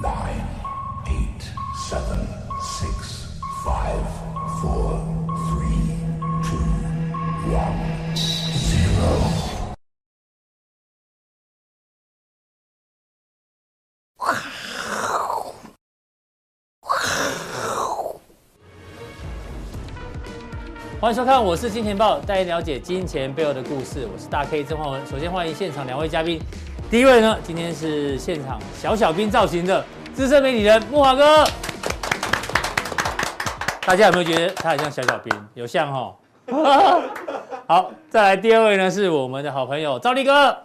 nine, eight, seven, six, five, four, three, two, one, zero. 欢迎收看，我是金钱爆，带你了解金钱背后的故事。我是大 K 曾焕文。首先欢迎现场两位嘉宾，第一位呢，今天是现场小小兵造型的资深媒体人木华哥。大家有没有觉得他很像小小兵？有像哈、哦。好，再来第二位呢，是我们的好朋友赵立哥。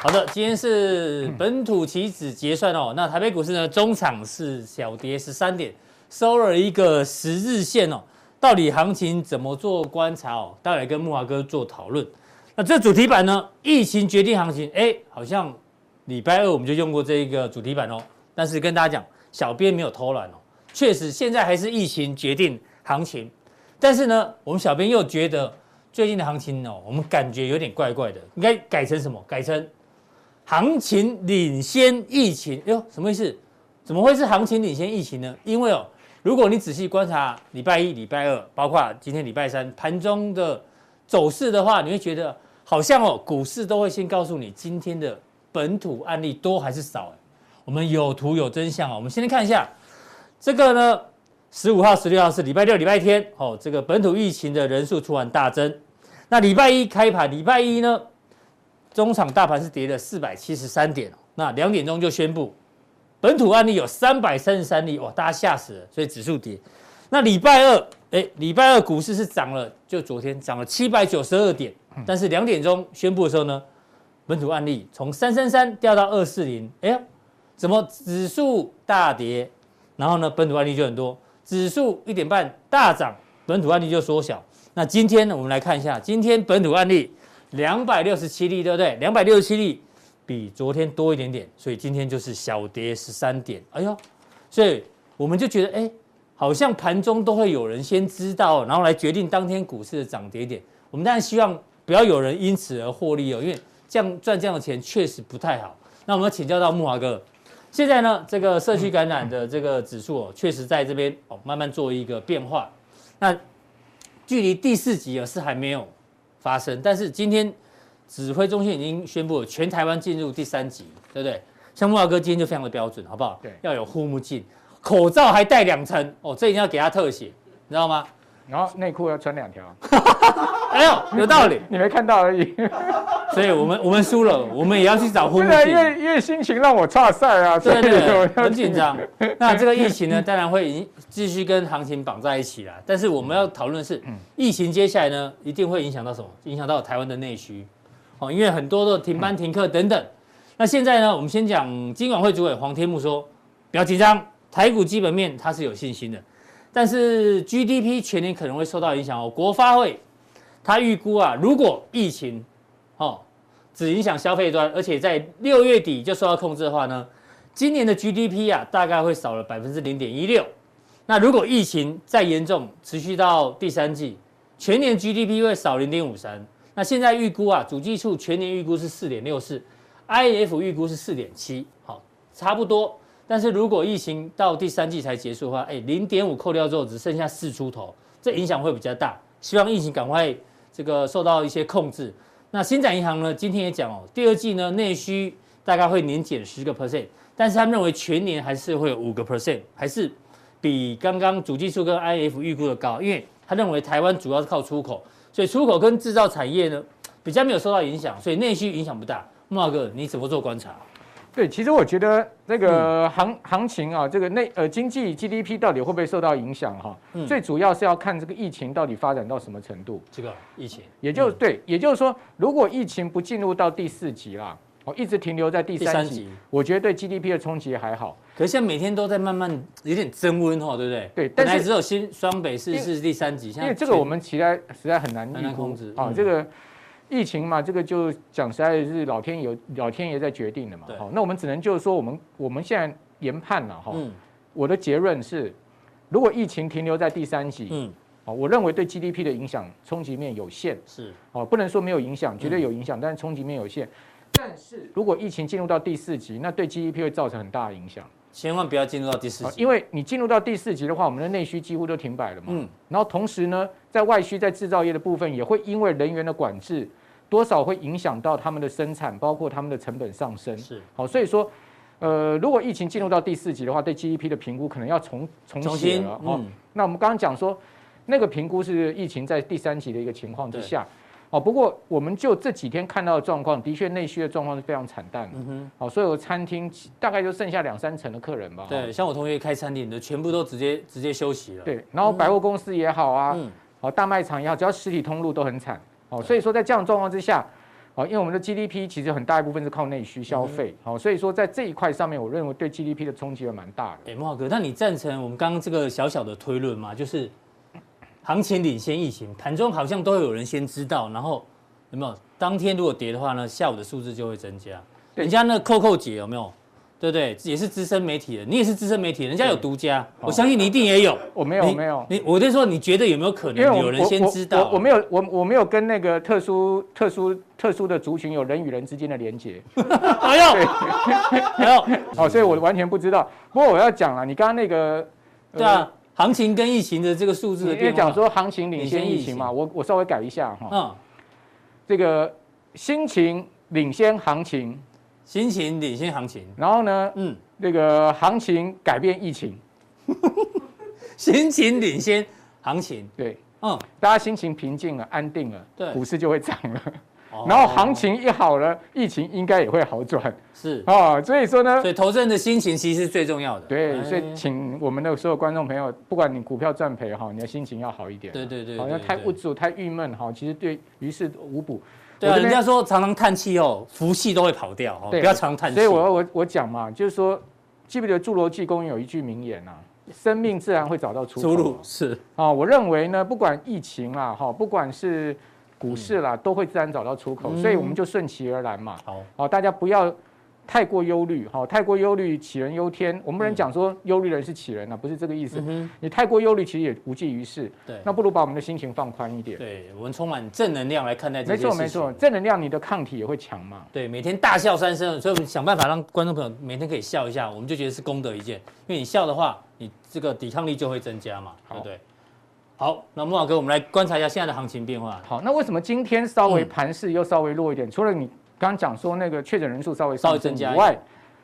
好的，今天是本土期指结算哦。那台北股市呢，中场是小跌十三点。收了一个十日线哦，到底行情怎么做观察哦？待会跟木华哥做讨论。那这主题板呢？疫情决定行情，哎，好像礼拜二我们就用过这一个主题板哦。但是跟大家讲，小编没有偷懒哦，确实现在还是疫情决定行情。但是呢，我们小编又觉得最近的行情哦，我们感觉有点怪怪的，应该改成什么？改成行情领先疫情。哎呦，什么意思？怎么会是行情领先疫情呢？因为哦。如果你仔细观察礼拜一、礼拜二，包括今天礼拜三盘中的走势的话，你会觉得好像哦，股市都会先告诉你今天的本土案例多还是少。我们有图有真相啊。我们先来看一下这个呢，十五号、十六号是礼拜六、礼拜天哦，这个本土疫情的人数突然大增。那礼拜一开盘，礼拜一呢，中场大盘是跌了四百七十三点，那两点钟就宣布。本土案例有三百三十三例，哇，大家吓死了，所以指数跌。那礼拜二，哎、礼拜二股市是涨了，就昨天涨了七百九十二点，但是两点钟宣布的时候呢，本土案例从三三三掉到二四零，哎呀，怎么指数大跌，然后呢，本土案例就很多，指数一点半大涨，本土案例就缩小。那今天呢，我们来看一下，今天本土案例两百六十七例，对不对？两百六十七例。比昨天多一点点，所以今天就是小跌十三点。哎呦，所以我们就觉得，哎，好像盘中都会有人先知道，然后来决定当天股市的涨跌点。我们当然希望不要有人因此而获利哦，因为这样赚这样的钱确实不太好。那我们要请教到木华哥，现在呢，这个社区感染的这个指数哦，确实在这边哦慢慢做一个变化。那距离第四级是还没有发生，但是今天。指挥中心已经宣布了，全台湾进入第三级，对不对？像木华哥今天就非常的标准，好不好？对，要有护目镜，口罩还戴两层，哦，这一定要给他特写，你知道吗？然后内裤要穿两条，哎呦，有道理，你没看到而已。所以我们我们输了，我们也要去找护目镜。因为因为心情让我差赛啊，对对对，很紧张。那这个疫情呢，当然会继续跟行情绑在一起啦。但是我们要讨论的是，疫情接下来呢，一定会影响到什么？影响到台湾的内需。哦，因为很多的停班停课等等。那现在呢，我们先讲金管会主委黄天牧说，不要紧张，台股基本面他是有信心的，但是 GDP 全年可能会受到影响哦。国发会他预估啊，如果疫情哦只影响消费端，而且在六月底就受到控制的话呢，今年的 GDP 啊大概会少了百分之零点一六。那如果疫情再严重，持续到第三季，全年 GDP 会少零点五三。那现在预估啊，主计处全年预估是四点六四，IF 预估是四点七，好，差不多。但是如果疫情到第三季才结束的话，哎，零点五扣掉之后只剩下四出头，这影响会比较大。希望疫情赶快这个受到一些控制。那星展银行呢，今天也讲哦，第二季呢内需大概会年减十个 percent，但是他们认为全年还是会有五个 percent，还是比刚刚主计处跟 IF 预估的高，因为他认为台湾主要是靠出口。所以出口跟制造产业呢，比较没有受到影响，所以内需影响不大。慕驊哥，你怎么做观察？对，其实我觉得那个行、嗯、行情啊，这个内呃经济 GDP 到底会不会受到影响哈？嗯、最主要是要看这个疫情到底发展到什么程度。这个疫情，也就、嗯、对，也就是说，如果疫情不进入到第四级啦，哦，一直停留在第三级，第三级我觉得对 GDP 的冲击还好。可是现在每天都在慢慢有点增温哈，对不对？对，但是只有新双北市是第三级，因为这个我们期待实在很难预控制啊。这个疫情嘛，这个就讲实在是老天有老天爷在决定的嘛。好，那我们只能就是说，我们我们现在研判了哈。我的结论是，如果疫情停留在第三级，嗯，我认为对 GDP 的影响冲击面有限。是，哦，不能说没有影响，绝对有影响，但是冲击面有限。但是如果疫情进入到第四级，那对 GDP 会造成很大的影响。千万不要进入到第四级，因为你进入到第四级的话，我们的内需几乎都停摆了嘛。嗯。然后同时呢，在外需在制造业的部分，也会因为人员的管制，多少会影响到他们的生产，包括他们的成本上升。是。好，所以说，呃，如果疫情进入到第四级的话，对 GDP 的评估可能要重重写了。嗯。那我们刚刚讲说，那个评估是疫情在第三级的一个情况之下。哦，不过我们就这几天看到的状况，的确内需的状况是非常惨淡的。嗯哼，好，所有餐厅大概就剩下两三成的客人吧。对，像我同学开餐厅的，全部都直接直接休息了。对，然后百货公司也好啊，嗯，好，大卖场也好，只要实体通路都很惨。哦，所以说在这样的状况之下，哦，因为我们的 GDP 其实很大一部分是靠内需消费，好，所以说在这一块上面，我认为对 GDP 的冲击还蛮大的。哎，慕驊哥，那你赞成我们刚刚这个小小的推论吗？就是行情领先疫情，盘中好像都有人先知道，然后。有没有？当天如果跌的话呢，下午的数字就会增加。人家那扣扣姐有没有？对不对？也是资深媒体人，你也是资深媒体人，人家有独家，我相信你一定也有。我没有，没有。你我就说，你觉得有没有可能有人先知道？我我没有，我我没有跟那个特殊特殊特殊的族群有人与人之间的连结。哎呦，哎呦，哦，所以我完全不知道。不过我要讲了，你刚刚那个，对啊，行情跟疫情的这个数字，因为讲说行情领先疫情嘛，我我稍微改一下哈。嗯。这个心情领先行情，心情领先行情，然后呢，嗯，这个行情改变疫情，心情领先行情，对，嗯，大家心情平静了，安定了，对，股市就会涨了。然后行情一好了，疫情应该也会好转。是啊，所以说呢，所以投资人的心情其实是最重要的。对，所以请我们的所有观众朋友，不管你股票赚赔哈，你的心情要好一点。对对对，好像太无助、太郁闷哈，其实对于事无补。对啊，人家说常常叹气哦，福气都会跑掉哦，不要常叹气。所以我我我讲嘛，就是说，记不记得《侏罗纪公园》有一句名言啊？生命自然会找到出出路。是啊，我认为呢，不管疫情啦哈，不管是。股市啦，都会自然找到出口，所以我们就顺其而然嘛。好，好，大家不要太过忧虑，哈，太过忧虑杞人忧天。我们不能讲说忧虑的人是杞人啊，不是这个意思。你太过忧虑，其实也无济于事。对，那不如把我们的心情放宽一点。对，我们充满正能量来看待这件事情。没错，没错，正能量，你的抗体也会强嘛。对，每天大笑三声，所以我们想办法让观众朋友每天可以笑一下，我们就觉得是功德一件。因为你笑的话，你这个抵抗力就会增加嘛，对不对？好，那慕驊哥，我们来观察一下现在的行情变化。好，那为什么今天稍微盘势又稍微弱一点？嗯、除了你刚刚讲说那个确诊人数稍微稍微增加以外，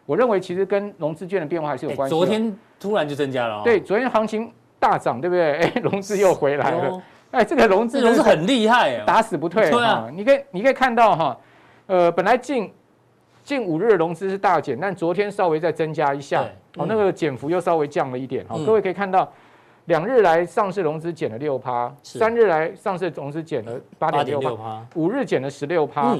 我认为其实跟融资券的变化还是有关系。昨天突然就增加了、哦。对，昨天行情大涨，对不对？哎，融资又回来了。哎，这个融资融资很厉害，打死不退。对啊，你可以你可以看到哈，呃，本来近近五日融资是大减，但昨天稍微再增加一下，哦，那个减幅又稍微降了一点。好，各位可以看到。两日来上市融资减了六趴，三日来上市融资减了八点六趴，五日减了十六趴，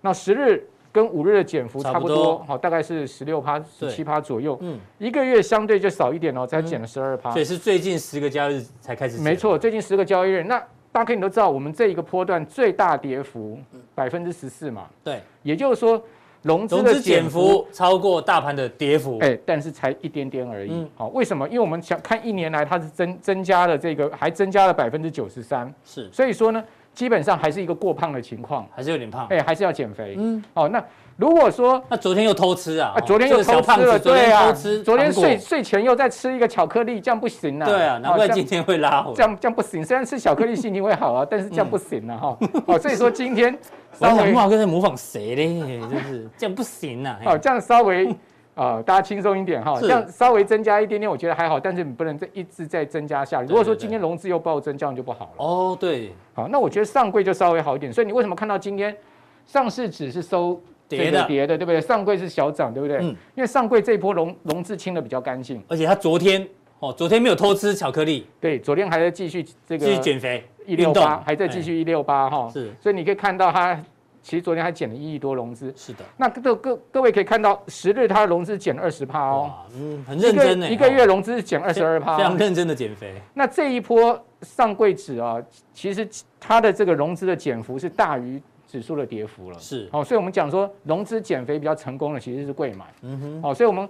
那十日跟五日的减幅差不多，好，大概是十六趴、十七趴左右。嗯，一个月相对就少一点哦，才减了十二趴。所以是最近十个交易日才开始。没错，最近十个交易日，那大家可以都知道，我们这一个波段最大跌幅百分之十四嘛。对，也就是说。融资的减幅超过大盘的跌幅，哎，但是才一点点而已。好，为什么？因为我们想看一年来它是增增加了这个，还增加了百分之九十三。是，所以说呢，基本上还是一个过胖的情况，还是有点胖。哎，还是要减肥。嗯，哦，那如果说那昨天又偷吃啊？昨天又偷吃了，对啊，昨天睡睡前又在吃一个巧克力，这样不行啊。对啊，难怪今天会拉回。这样这样不行，虽然吃巧克力心情会好啊，但是这样不行啊。哈。哦，所以说今天。我想慕驊哥在模仿谁嘞？就是这样不行啊！哦，这样稍微大家轻松一点哈。这样稍微增加一点点，我觉得还好。但是你不能再一直在增加下去。如果说今天融资又暴增，这样就不好了。哦，对。好，那我觉得上柜就稍微好一点。所以你为什么看到今天上市指是收跌的？跌的，对不对？上柜是小涨，对不对？嗯。因为上柜这一波融融资清的比较干净，而且他昨天哦，昨天没有偷吃巧克力。对，昨天还在继续这个继续减肥。一六八还在继续一六八哈，是，所以你可以看到它其实昨天还减了一亿多融资，是的。那各各各位可以看到十日它的融资减了二十趴哦，嗯，很认真呢一个月融资减二十二趴，非常认真的减肥。那这一波上柜指啊，其实它的这个融资的减幅是大于指数的跌幅了，是。好，所以我们讲说融资减肥比较成功的其实是贵买，嗯哼。好，所以我们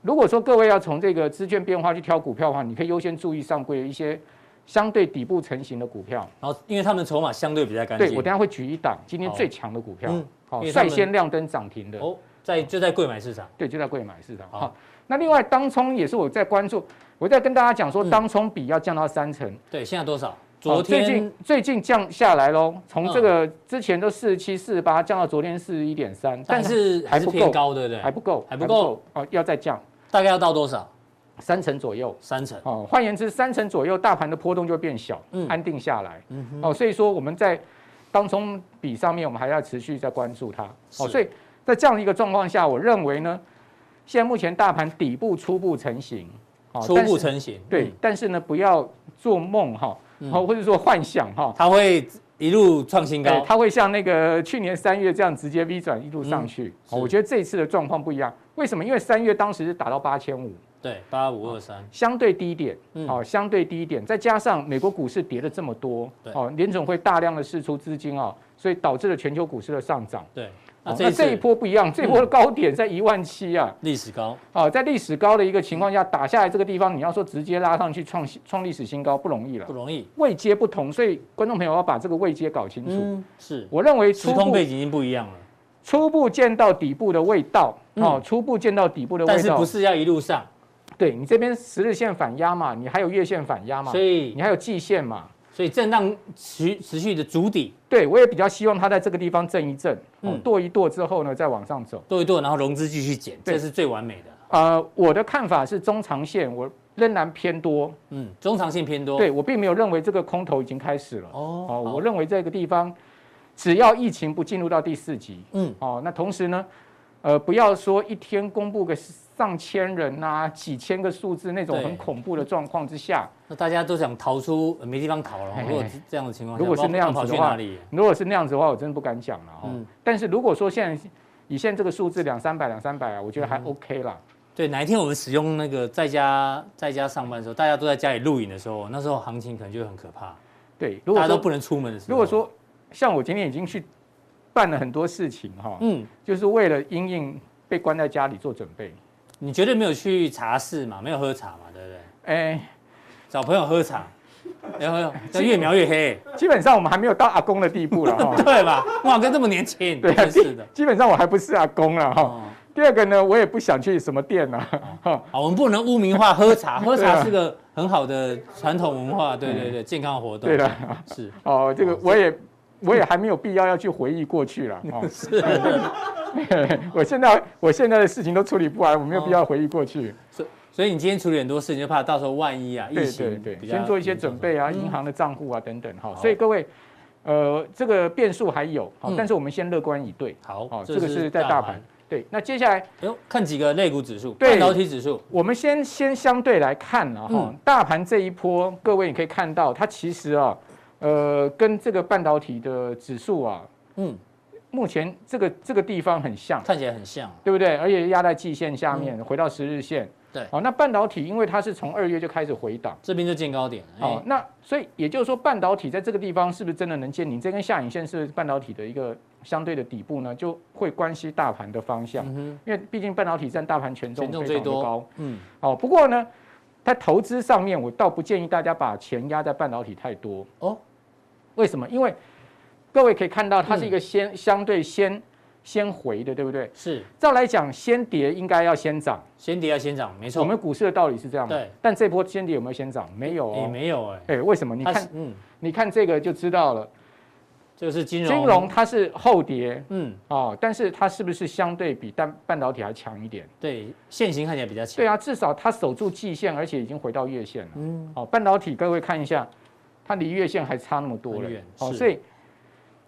如果说各位要从这个资券变化去挑股票的话，你可以优先注意上柜的一些。相对底部成型的股票。然后，因为他们筹码相对比较干净。对，我等下会举一档今天最强的股票，好，率先亮灯涨停的。哦，在就在贵买市场。对，就在贵买市场。好，那另外当冲也是我在关注，我在跟大家讲说，当冲比要降到三成。对，现在多少？昨天最近最近降下来喽，从这个之前都四十七、四十八降到昨天四十一点三，但是还不够，对不对？还不够，还不够哦，要再降，大概要到多少？三成左右，三成。哦。换言之，三成左右，大盘的波动就会变小，嗯，安定下来，嗯哦，所以说我们在当中比上面，我们还要持续在关注它，哦，所以在这样的一个状况下，我认为呢，现在目前大盘底部初步成型，初步成型，对，但是呢，不要做梦哈。哦，或者说幻想哈，它会一路创新高，它会像那个去年三月这样直接 V 转一路上去。哦，我觉得这一次的状况不一样，为什么？因为三月当时是打到八千五，对，八五二三，相对低点，哦，相对低点，再加上美国股市跌了这么多，哦，联总会大量的释出资金啊，所以导致了全球股市的上涨，对。那这一波不一样，这一波的高点在一万七啊，历史高。啊，在历史高的一个情况下打下来，这个地方你要说直接拉上去创创历史新高不容易了，不容易。位阶不同，所以观众朋友要把这个位阶搞清楚。嗯，是我认为时空背景已经不一样了。初步见到底部的味道，哦，初步见到底部的味道，但是不是要一路上？对你这边十日线反压嘛，你还有月线反压嘛，所以你还有季线嘛。所以震荡持持续的筑底，对我也比较希望它在这个地方震一震，嗯，跺一跺之后呢，再往上走，跺一跺，然后融资继续减，这是最完美的。呃，我的看法是中长线我仍然偏多，嗯，中长线偏多，对我并没有认为这个空头已经开始了，哦，哦，我认为这个地方只要疫情不进入到第四级，嗯，哦，那同时呢，呃，不要说一天公布个。上千人呐、啊，几千个数字那种很恐怖的状况之下，那大家都想逃出，没地方逃了。如果这样的情况，如果是那样子的话，如果是那样子的话，我真的不敢讲了哈。嗯、但是如果说现在以现在这个数字两三百两三百啊，我觉得还 OK 啦。对，哪一天我们使用那个在家在家上班的时候，大家都在家里录影的时候，那时候行情可能就会很可怕。对，如果大家都不能出门的时候，如果说像我今天已经去办了很多事情哈，嗯，就是为了因应被关在家里做准备。你绝对没有去茶室嘛？没有喝茶嘛？对不对？哎、欸，找朋友喝茶，然后越描越黑。基本上我们还没有到阿公的地步了哈。对吧？哇，哥这么年轻，对啊，是的。基本上我还不是阿公了哈。哦、第二个呢，我也不想去什么店了。好，我们不能污名化喝茶，喝茶是个很好的传统文化，对对对，健康活动。对的，是。哦，这个我也。我也还没有必要要去回忆过去了，哦，是，我现在我现在的事情都处理不完，我没有必要回忆过去。所所以你今天处理很多事情，就怕到时候万一啊，疫情对对对，先做一些准备啊，银行的账户啊等等哈。所以各位，呃，这个变数还有，但是我们先乐观以对。好，这个是在大盘。对，那接下来，哎呦，看几个类股指数，半导体指数，我们先先相对来看啊哈，大盘这一波，各位你可以看到，它其实啊。呃，跟这个半导体的指数啊，嗯，目前这个这个地方很像，看起来很像，对不对？而且压在季线下面，嗯、回到十日线，对，好，那半导体因为它是从二月就开始回档，这边就见高点，好，欸、那所以也就是说，半导体在这个地方是不是真的能见顶？这根下影线是半导体的一个相对的底部呢？就会关系大盘的方向，因为毕竟半导体占大盘权重非常的高，嗯，好，不过呢，在投资上面，我倒不建议大家把钱压在半导体太多。哦。为什么？因为各位可以看到，它是一个先相对先先回的，对不对？是。照来讲，先跌应该要先涨，先跌要先涨，没错。我们股市的道理是这样。对。但这波先跌有没有先涨？没有也没有哎。哎，为什么？你看，嗯，你看这个就知道了。这个是金融。金融它是后跌，嗯，哦，但是它是不是相对比半半导体还强一点？对，线型看起来比较强。对啊，至少它守住季线，而且已经回到月线了。嗯。哦，半导体各位看一下。它离月线还差那么多了，哦，所以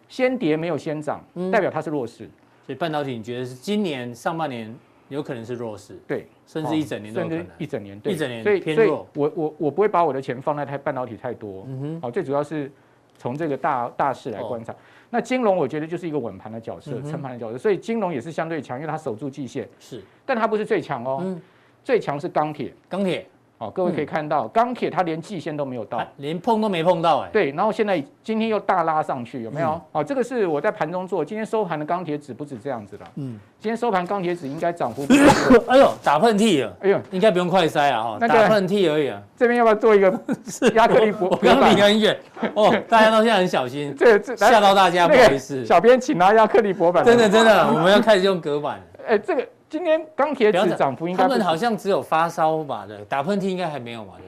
先跌没有先涨，代表它是弱势。所以半导体，你觉得是今年上半年有可能是弱势？对，甚至一整年都有可能。一整年，一整年，所以偏弱。我我我不会把我的钱放在太半导体太多。嗯哼，好，最主要是从这个大大势来观察。那金融我觉得就是一个稳盘的角色，撑盘的角色。所以金融也是相对强，因为它守住季线。是，但它不是最强哦。最强是钢铁。钢铁。好，各位可以看到，钢铁它连季线都没有到，连碰都没碰到哎。对，然后现在今天又大拉上去，有没有？好，这个是我在盘中做，今天收盘的钢铁指不止这样子了。嗯，今天收盘钢铁指应该涨幅。哎呦，打喷嚏了！哎呦，应该不用快塞啊哈，打喷嚏而已啊。这边要不要做一个 压克力薄？我刚离很远哦，大家都现在很小心，这这吓到大家，不好意思。小编，请拿亚克力薄板。真的真的，我们要开始用隔板。哎，这个。今天钢铁指涨幅应该，他们好像只有发烧吧？对，打喷嚏应该还没有嘛？对。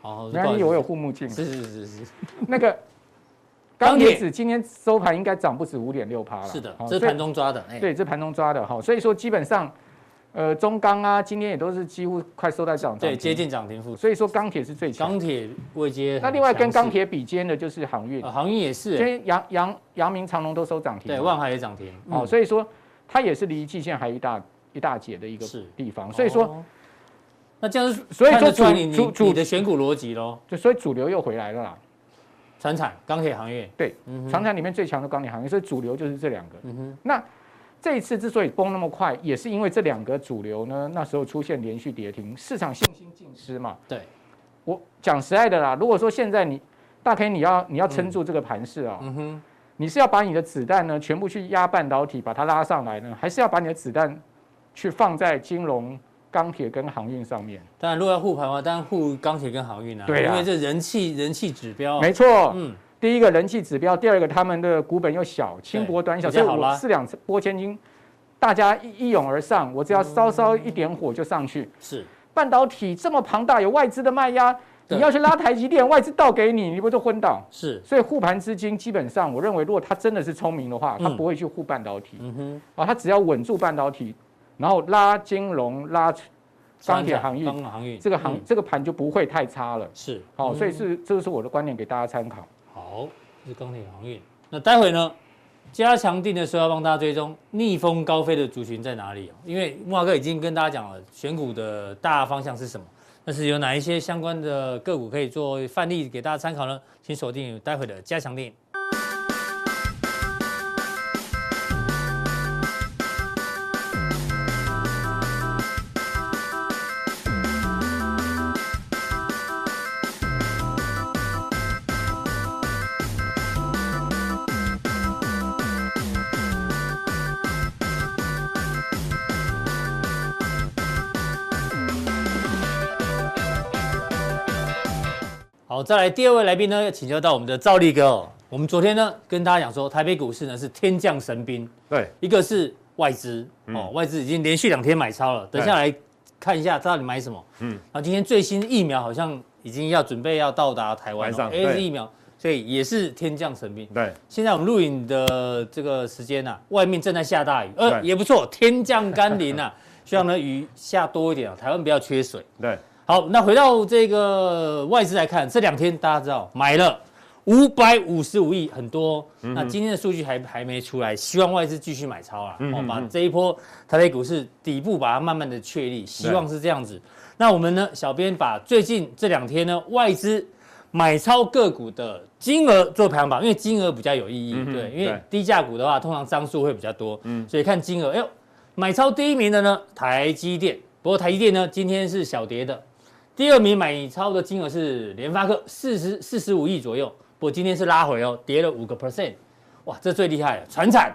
哦，那你我有护目镜？是是是是。那个钢铁指今天收盘应该涨不止五点六趴了。是的，这是盘中抓的。对，这盘中抓的哈，所以说基本上，呃，中钢啊，今天也都是几乎快收在涨停，对，接近涨停附近。所以说钢铁是最强。钢铁未接。那另外跟钢铁比肩的就是航运，航运也是。今天阳阳阳明长隆都收涨停，对，万海也涨停。哦，所以说。它也是离季线还一大一大截的一个地方，所以说，那这样是所以说主主主的选股逻辑喽，就所以主流又回来了啦。传产、钢铁行业，对，传产里面最强的钢铁行业，所以主流就是这两个。嗯哼，那这一次之所以崩那么快，也是因为这两个主流呢，那时候出现连续跌停，市场信心尽失嘛。对，我讲实在的啦，如果说现在你大 K 你要你要撑住这个盘势啊，嗯哼。你是要把你的子弹呢全部去压半导体，把它拉上来呢，还是要把你的子弹去放在金融、钢铁跟航运上面？当然，如果要护盘的话，当然护钢铁跟航运啊。对啊，因为这人气人气指标。没错，嗯，第一个人气指标，第二个他们的股本又小，轻薄短小，所以我四两拨千斤，大家一一拥而上，我只要稍稍一点火就上去。是，半导体这么庞大，有外资的卖压。你要去拉台积电，外资倒给你，你不就昏倒？是，所以护盘资金基本上，我认为如果他真的是聪明的话，他不会去护半导体。嗯哼，啊，他只要稳住半导体，然后拉金融、拉钢铁、航运、航运，这个航这个盘就不会太差了。是，好，所以是这个是我的观点，给大家参考。好，是钢铁航运。那待会呢，加强定的时候要帮大家追踪逆风高飞的族群在哪里？因为木华哥已经跟大家讲了选股的大方向是什么。但是有哪一些相关的个股可以做范例给大家参考呢？请锁定待会的加强錠。好，再来第二位来宾呢，要请教到我们的赵力哥哦。我们昨天呢跟大家讲说，台北股市呢是天降神兵，对，一个是外资哦，外资已经连续两天买超了。等下来看一下到底买什么。嗯，然后今天最新疫苗好像已经要准备要到达台湾了，AZ 疫苗，所以也是天降神兵。对，现在我们录影的这个时间啊，外面正在下大雨，呃，也不错，天降甘霖啊，希望呢雨下多一点啊，台湾不要缺水。对。好，那回到这个外资来看，这两天大家知道买了五百五十五亿，很多。嗯、那今天的数据还还没出来，希望外资继续买超啊，嗯、哼把这一波台北股市底部把它慢慢的确立，希望是这样子。那我们呢，小编把最近这两天呢外资买超个股的金额做排行榜，因为金额比较有意义，嗯、对，因为低价股的话，通常张数会比较多，嗯，所以看金额，哎呦，买超第一名的呢，台积电，不过台积电呢今天是小跌的。第二名买超的金额是联发科，四十四十五亿左右。不过今天是拉回哦，跌了五个 percent。哇，这最厉害了！传产，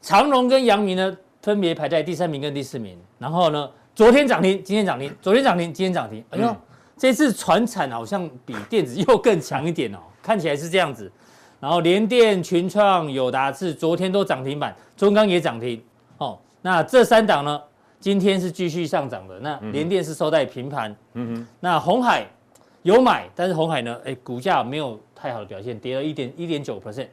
长荣跟阳明呢，分别排在第三名跟第四名。然后呢，昨天涨停，今天涨停，昨天涨停，今天涨停。哎呦，嗯、这次传产好像比电子又更强一点哦，看起来是这样子。然后联电、群创、友达是昨天都涨停板，中钢也涨停。哦，那这三档呢？今天是继续上涨的，那联电是收在平盘。嗯哼，那红海有买，但是红海呢，哎，股价没有太好的表现，跌了一点一点九 percent。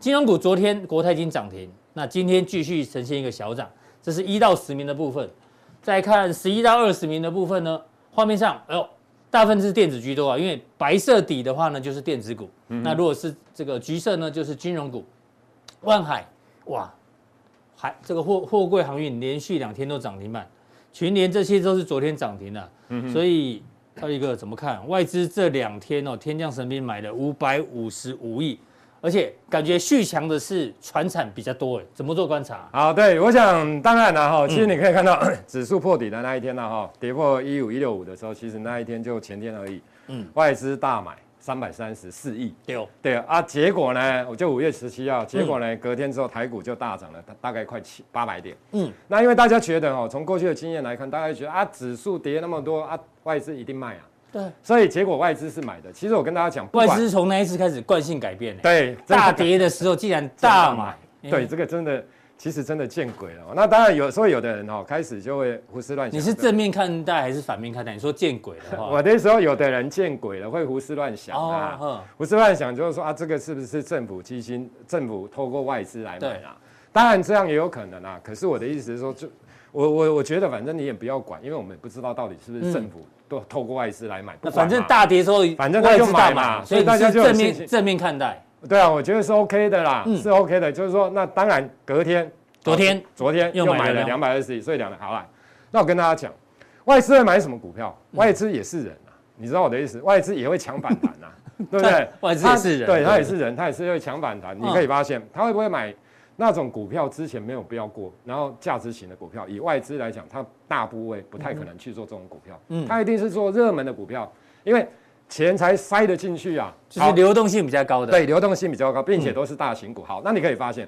金融股昨天国泰金涨停，那今天继续呈现一个小涨。这是一到十名的部分，再看十一到二十名的部分呢，画面上，哎呦，大部分是电子居多啊，因为白色底的话呢就是电子股，嗯、那如果是这个橘色呢就是金融股，万海，哇。还这个货货柜航运连续两天都涨停板，群联这些都是昨天涨停的，嗯、所以还有一个怎么看？外资这两天哦，天降神兵买了五百五十五亿，而且感觉续强的是船产比较多，哎，怎么做观察？好，对，我想当然了哈，其实你可以看到、嗯、指数破底的那一天呢，哈，跌破一五一六五的时候，其实那一天就前天而已，嗯，外资大买三百三十四亿，对，对啊，结果呢，我就五月十七号，结果呢，隔天之后台股就大涨了，大概快七八百点，嗯，那因为大家觉得哦，从过去的经验来看，大家觉得啊，指数跌那么多啊，外资一定卖啊。对，所以结果外资是买的。其实我跟大家讲，外资从那一次开始惯性改变。对，大跌的时候竟然大买。对，这个真的，其实真的见鬼了。那当然有时候有的人哦，开始就会胡思乱想。你是正面看待还是反面看待？你说见鬼的话，我那时候有的人见鬼了，会胡思乱想啊。胡思乱想就是说啊，这个是不是政府基金？政府透过外资来买啊？当然这样也有可能啊。可是我的意思是说，就我我我觉得反正你也不要管，因为我们也不知道到底是不是政府。都透过外资来买，那反正大跌之后，反正他就买嘛，所以大家就正面正面看待。对啊，我觉得是 OK 的啦，是 OK 的。就是说，那当然隔天，昨天昨天又买了两百二十亿，所以两好了。那我跟大家讲，外资会买什么股票？外资也是人啊，你知道我的意思？外资也会抢反弹啊，对不对？外资也是人，对他也是人，他也是会抢反弹。你可以发现，他会不会买？那种股票之前没有标过，然后价值型的股票，以外资来讲，它大部位不太可能去做这种股票，嗯，它一定是做热门的股票，因为钱才塞得进去啊，就是流动性比较高的，对，流动性比较高，并且都是大型股。好，那你可以发现，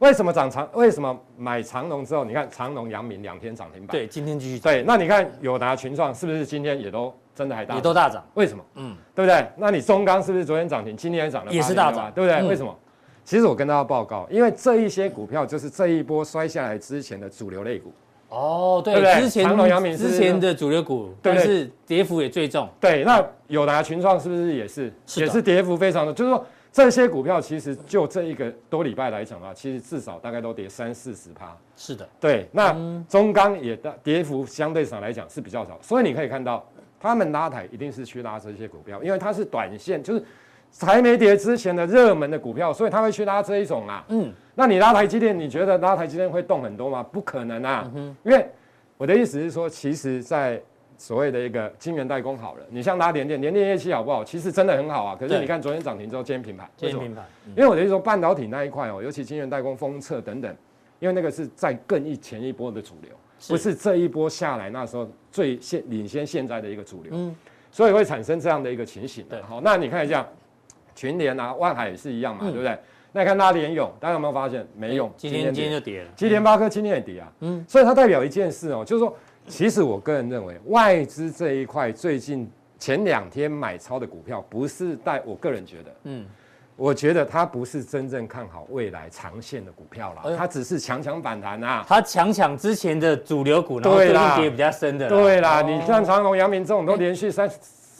为什么涨长？为什么买长荣之后，你看长荣、阳明两天涨停板，对，今天继续涨，对，那你看友达、群创是不是今天也都真的还大，也都大涨？为什么？嗯，对不对？那你中钢是不是昨天涨停，今天也涨了，也是大涨，对不对？为什么？其实我跟大家报告，因为这一些股票就是这一波摔下来之前的主流类股。哦，对，之前长隆、阳明之前的主流股，但是跌幅也最重。对，那友达、群创是不是也是？也是跌幅非常的，就是说这些股票其实就这一个多礼拜来讲的话，其实至少大概都跌三四十趴。是的，对。那中钢也的跌幅相对上来讲是比较少，所以你可以看到，他们拉抬一定是去拉这些股票，因为它是短线，就是。还没跌之前的热门的股票，所以他会去拉这一种啊。嗯，那你拉台积电，你觉得拉台积电会动很多吗？不可能啊。嗯，因为我的意思是说，其实，在所谓的一个晶圆代工好了，你像拉联电，联电业绩好不好？其实真的很好啊。可是你看昨天涨停之后，今天平盘。今天平盘。因为我的意思说，半导体那一块哦，尤其晶圆代工、封测等等，因为那个是在更一前一波的主流，不是这一波下来那时候最先领先现在的一个主流。嗯，所以会产生这样的一个情形。对，好，那你看一下。群联啊，万海也是一样嘛，嗯、对不对？那你看拉联勇，大家有没有发现没用？今天今天就跌了。今天联发科今天也跌啊。嗯，所以它代表一件事哦，就是说，其实我个人认为，外资这一块最近前两天买超的股票，不是带我个人觉得，嗯，我觉得它不是真正看好未来长线的股票啦，它只是强强反弹啊。它强抢之前的主流股，然后最近跌比较深的。对啦，你像长荣、阳明这种都连续三。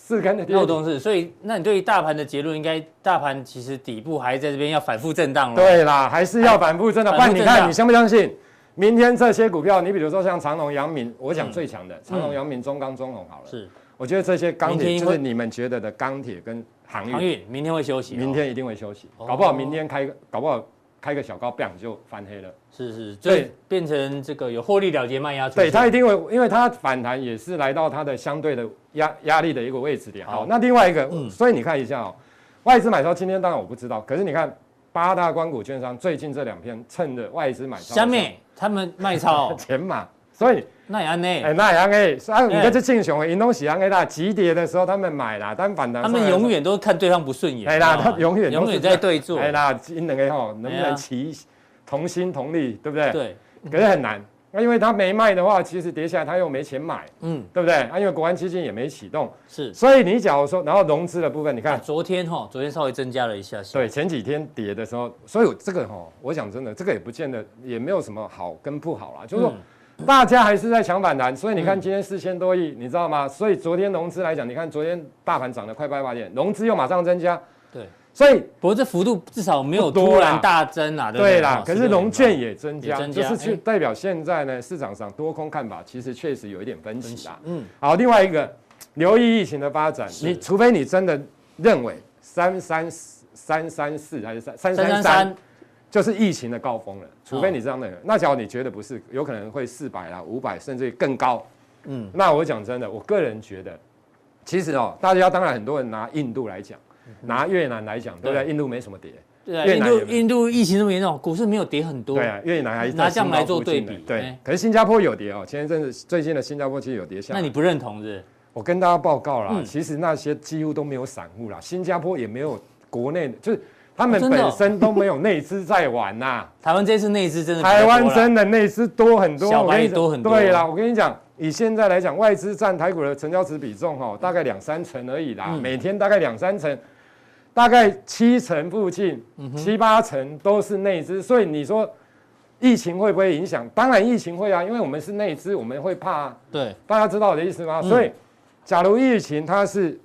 四根的漏洞是，所以那你对于大盘的结论，应该大盘其实底部还在这边要反复震荡了。对啦，还是要反复震荡。不然你看，你相不相信？明天这些股票，你比如说像长隆、阳明，我讲最强的长隆、阳明、中钢、中鸿好了。是，我觉得这些钢铁就是你们觉得的钢铁跟航运，航运明天会休息，明天一定会休息，搞不好明天开，搞不好。开个小高，不就翻黑了。是是，对，变成这个有获利了结卖压。对，它一定会，因为它反弹也是来到它的相对的压压力的一个位置点。好，那另外一个，嗯，所以你看一下哦，外资买超今天当然我不知道，可是你看八大关股券商最近这两天趁着外资买超，下面他们卖超 钱嘛，所以。那也安呢？哎，那也安呢？所以你看这进熊，银东喜安呢？啦，急跌的时候他们买啦，但反弹。他们永远都看对方不顺眼。哎啦，他永远永远在对坐。哎啦，因两个吼能不能齐同心同力，对不对？对。可是很难，那因为他没卖的话，其实跌下来他又没钱买，嗯，对不对？啊，因为国安基金也没启动，是。所以你假如说，然后融资的部分，你看昨天哈，昨天稍微增加了一下。对，前几天跌的时候，所以这个哈，我想真的，这个也不见得，也没有什么好跟不好啦，就是说。大家还是在抢反弹，所以你看今天四千多亿，你知道吗？所以昨天融资来讲，你看昨天大盘涨了快八百点，融资又马上增加。对，所以不过这幅度至少没有突然大增啊。对啦，可是融券也增加，就是去代表现在呢市场上多空看法其实确实有一点分歧啦。嗯，好，另外一个留意疫情的发展，你除非你真的认为三三三三四还是三三三三。就是疫情的高峰了，除非你这样的人，那假如你觉得不是，有可能会四百啊、五百，甚至更高。嗯，那我讲真的，我个人觉得，其实哦，大家当然很多人拿印度来讲，拿越南来讲，对不对？印度没什么跌，对啊，印度印度疫情这么严重，股市没有跌很多。对啊，越南还拿这样来做对比。对，可是新加坡有跌哦，前一阵子最近的新加坡其实有跌下。那你不认同是？我跟大家报告啦，其实那些几乎都没有散户啦，新加坡也没有国内，就是他们本身都没有内资在玩呐。台湾这次内资真的，台湾真的内资多很多，小白也多很多。对啦，我跟你讲，以现在来讲，外资占台股的成交值比重哈，大概两三成而已啦，每天大概两三成，大概七成附近，七八成都是内资，所以你说疫情会不会影响？当然疫情会啊，因为我们是内资，我们会怕。对，大家知道我的意思吗？所以。假如疫情它是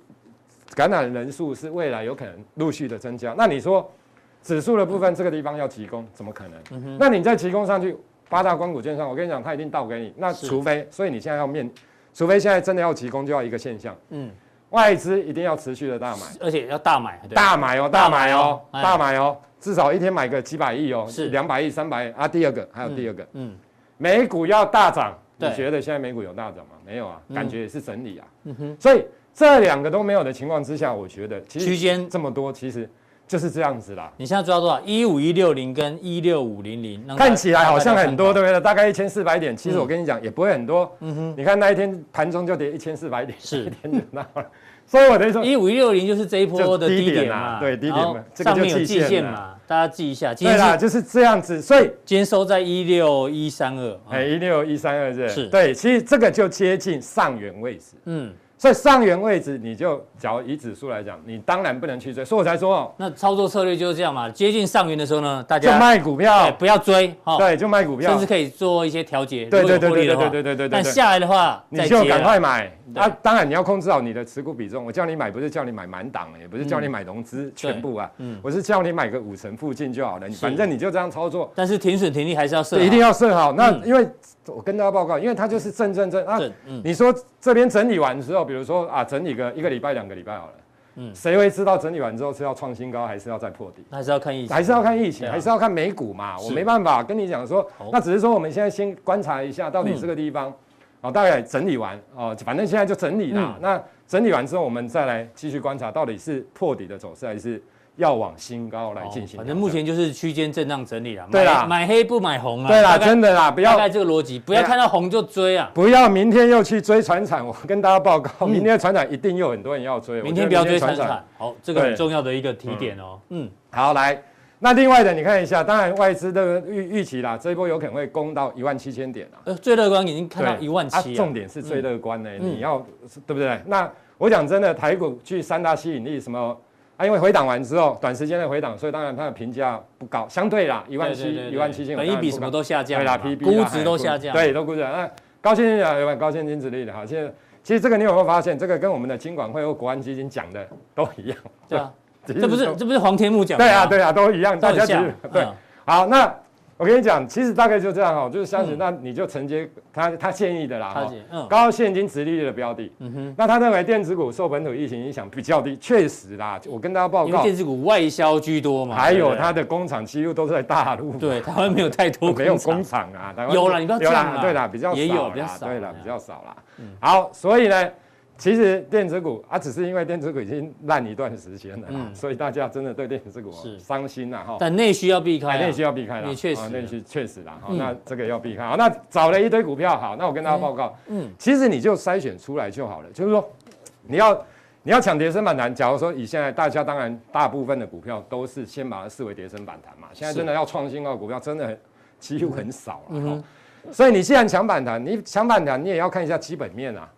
感染人数是未来有可能陆续的增加，那你说指数的部分这个地方要提供，怎么可能？嗯、那你再提供上去，八大光股券商，我跟你讲，它一定倒给你。那除非，所以你现在要面，除非现在真的要提供，就要一个现象，嗯，外资一定要持续的大买，而且要大买，大买哦，大买哦，大买哦，至少一天买个几百亿哦，是两百亿、三百亿啊。第二个还有第二个，嗯，美股要大涨。你觉得现在美股有大涨吗？没有啊，感觉也是整理啊。嗯哼，所以这两个都没有的情况之下，我觉得其实区间这么多，其实就是这样子啦。你现在抓多少？一五一六零跟一六五零零，看起来好像很多，对不对？大概一千四百点，其实我跟你讲也不会很多。嗯哼，你看那一天盘中就跌一千四百点，是一天就那了。所以我的意思，一五一六零就是这一波的低点嘛，对低点嘛，上面有季线嘛，大家记一下。对啦，就是这样子。所以今天收在一六一三二，哎，一六一三二是，对，其实这个就接近上缘位置。嗯。所以上缘位置，你就假如以指数来讲，你当然不能去追。所以我才说哦，那操作策略就是这样嘛。接近上缘的时候呢，大家就卖股票，不要追。对，就卖股票，甚至可以做一些调节。对对对对对对对对对。但下来的话，你就赶快买。啊，当然你要控制好你的持股比重。我叫你买，不是叫你买满档，也不是叫你买融资全部啊。嗯。我是叫你买个五成附近就好了。反正你就这样操作。但是停损停利还是要设。一定要设好。那因为。我跟大家报告，因为它就是正正正啊。嗯、你说这边整理完之后，比如说啊，整理个一个礼拜、两个礼拜好了。嗯。谁会知道整理完之后是要创新高，还是要再破底？还是要看疫情？还是要看疫情？啊、还是要看美股嘛？我没办法跟你讲说，那只是说我们现在先观察一下，到底这个地方，嗯、哦，大概整理完哦，反正现在就整理啦。嗯、那整理完之后，我们再来继续观察，到底是破底的走势还是？要往新高来进行，反正目前就是区间震荡整理了。对啦，买黑不买红啊。对啦，真的啦，不要。大概这个逻辑，不要看到红就追啊。不要明天又去追船产，我跟大家报告，明天船产一定有很多人要追。明天不要追船产。好，这个很重要的一个提点哦。嗯，好，来，那另外的你看一下，当然外资的预预期啦，这一波有可能会攻到一万七千点啊。呃，最乐观已经看到一万七。重点是最乐观呢，你要对不对？那我讲真的，台股具三大吸引力，什么？啊，因为回档完之后，短时间的回档，所以当然它的评价不高，相对啦，一万七、一万七千，本一比什么都下降，对啦，P B 估值都下降，对，都估值。那高现金啊，有没有高现金殖利率的哈？现在其实这个你有没有发现，这个跟我们的金管会或国安基金讲的都一样，对啊，这不是这不是黄天木讲的，对啊对啊，都一样，大家其实对，好那。我跟你讲，其实大概就这样哈，就是相信，那你就承接他他建议的啦哈，高现金殖利率的标的，嗯哼，那他认为电子股受本土疫情影响比较低，确实啦，我跟大家报告，电子股外销居多嘛，还有它的工厂几乎都是在大陆，对，台湾没有太多，没有工厂。啊，有了，你不要讲啊，对啦，比较少，也有比较少，对啦，比较少啦，好，所以呢。其实电子股啊，只是因为电子股已经烂一段时间了，嗯，所以大家真的对电子股是伤心了哈。但内需要避开，内需要避开了，确实，内需确实啦。好，那这个要避开。好，那找了一堆股票，好，那我跟大家报告，嗯，其实你就筛选出来就好了。就是说，你要你要抢跌升反弹，假如说以现在大家当然大部分的股票都是先把它视为跌升反弹嘛。现在真的要创新高的股票，真的很几乎很少了。所以你既然抢反弹，你抢反弹，你也要看一下基本面啊。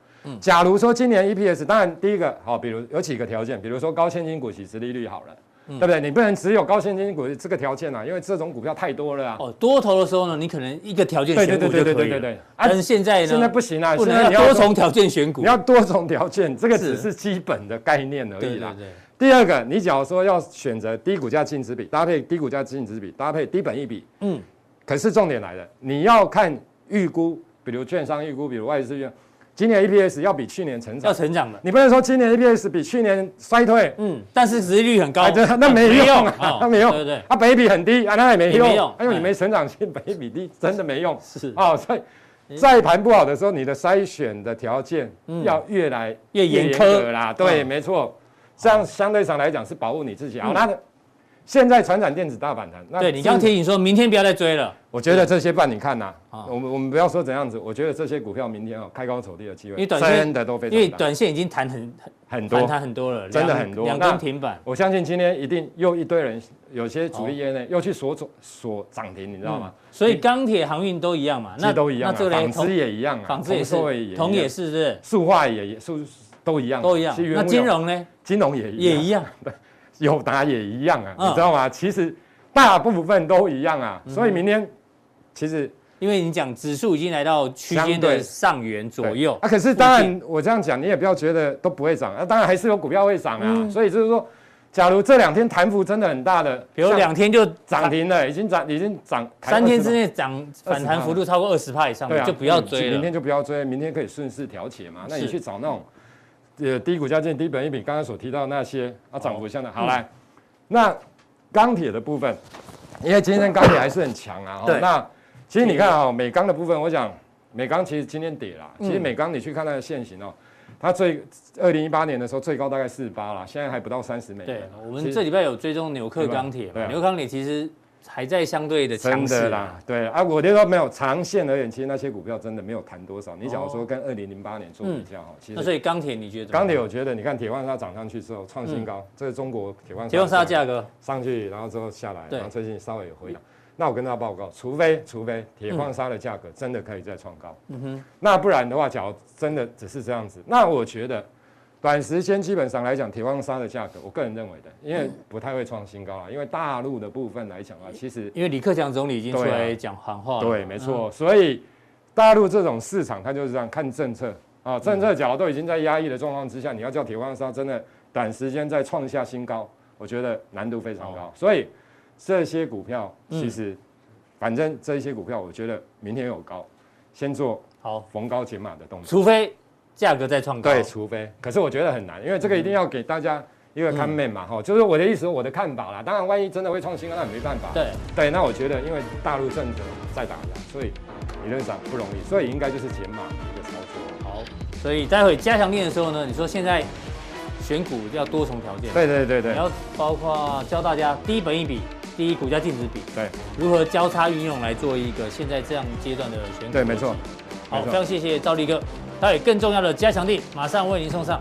假如说今年 EPS，当然第一个好，比如有几个条件，比如说高现金股息殖利率好了，对不对？你不能只有高现金股这个条件啊，因为这种股票太多了啊。哦，多头的时候呢，你可能一个条件选股就可以了。对对对对对对。但是现在呢？现在不行啊，不能要多重条件选股。你要多重条件，这个只是基本的概念而已啦。第二个，你假如说要选择低股价净值比搭配低股价净值比搭配低本益比，嗯，可是重点来了，你要看预估，比如券商预估，比如外资预估。今年 EPS 要比去年成长，要成长的。你不能说今年 EPS 比去年衰退，嗯，但是殖利率很高，那没用。啊，那 没用，对对，它本益比很低啊，那也没用，因为你没成长性，本益比低，真的没用。是。啊，所以在盘不好的时候，你的筛选的条件要越来越严苛。啦。对，没错，这样相对上来讲是保护你自己。好，那现在传产电子大反弹，那对你刚刚提醒说明天不要再追了。我觉得这些半你看呐，啊我们我们不要说怎样子，我觉得这些股票明天哦开高走低的机会，因为短线真的都非常大，因为短线已经弹很很多，弹很多了，真的很多，两根停板。我相信今天一定又一堆人，有些主力业内又去锁锁锁涨停，你知道吗？所以钢铁、航运都一样嘛，那都一样，那纺织也一样啊，纺织也是，铜也是，是塑化也也塑都一样，都一样。那金融呢？金融也也一样。友达也一样啊，嗯、你知道吗？其实大部分都一样啊，嗯、所以明天其实因为你讲指数已经来到区间的上缘左右啊，可是当然我这样讲你也不要觉得都不会涨啊，当然还是有股票会涨啊，嗯、所以就是说，假如这两天弹幅真的很大的，比如两天就涨停了，已经涨已经涨三天之内涨反弹幅度超过二十帕以上，对啊，就不要追了，明天就不要追，明天可以顺势调节嘛，那你去找那种。呃，低股价进低本一比，刚刚所提到那些啊，涨幅相当好来。那钢铁的部分，因为今天钢铁还是很强啊。对。那其实你看啊，美钢的部分，我想美钢其实今天跌了。其实美钢你去看它的线型哦，它最二零一八年的时候最高大概四十八啦，现在还不到三十美元。对，我们这礼拜有追踪纽克钢铁，纽克钢铁其实。还在相对的强势啦，对啊，我觉得没有长线而言，其实那些股票真的没有弹多少。你假如说跟二零零八年做比较哈，其实那所以钢铁你觉得？钢铁我觉得，你看铁矿砂涨上去之后创新高，这是中国铁矿铁矿砂价格上去，然后之后下来，然后最近稍微有回档。那我跟大家报告，除非除非铁矿砂的价格真的可以再创高，嗯哼，那不然的话，假如真的只是这样子，那我觉得。短时间基本上来讲，铁矿砂的价格，我个人认为的，因为不太会创新高啊。因为大陆的部分来讲啊，其实因为李克强总理已经出来讲喊话了，对，没错。所以大陆这种市场，它就是这样看政策啊，政策角都已经在压抑的状况之下，你要叫铁矿砂真的短时间再创下新高，我觉得难度非常高。所以这些股票其实，反正这些股票，我觉得明天有高，先做好逢高减码的动作，除非。价格再创高，对，除非，可是我觉得很难，因为这个一定要给大家一个看面嘛，哈、嗯，就是我的意思，我的看法啦。当然，万一真的会创新高，那也没办法。对，对，那我觉得，因为大陆政策在打压，所以理论上不容易，所以应该就是减码一个操作。好，所以待会加强练的时候呢，你说现在选股要多重条件，对对对对，你要包括教大家低本益比、低股价净值比，对，如何交叉运用来做一个现在这样阶段的选股。对，没错。好，非常谢谢赵立哥。还有更重要的加强力，马上为您送上。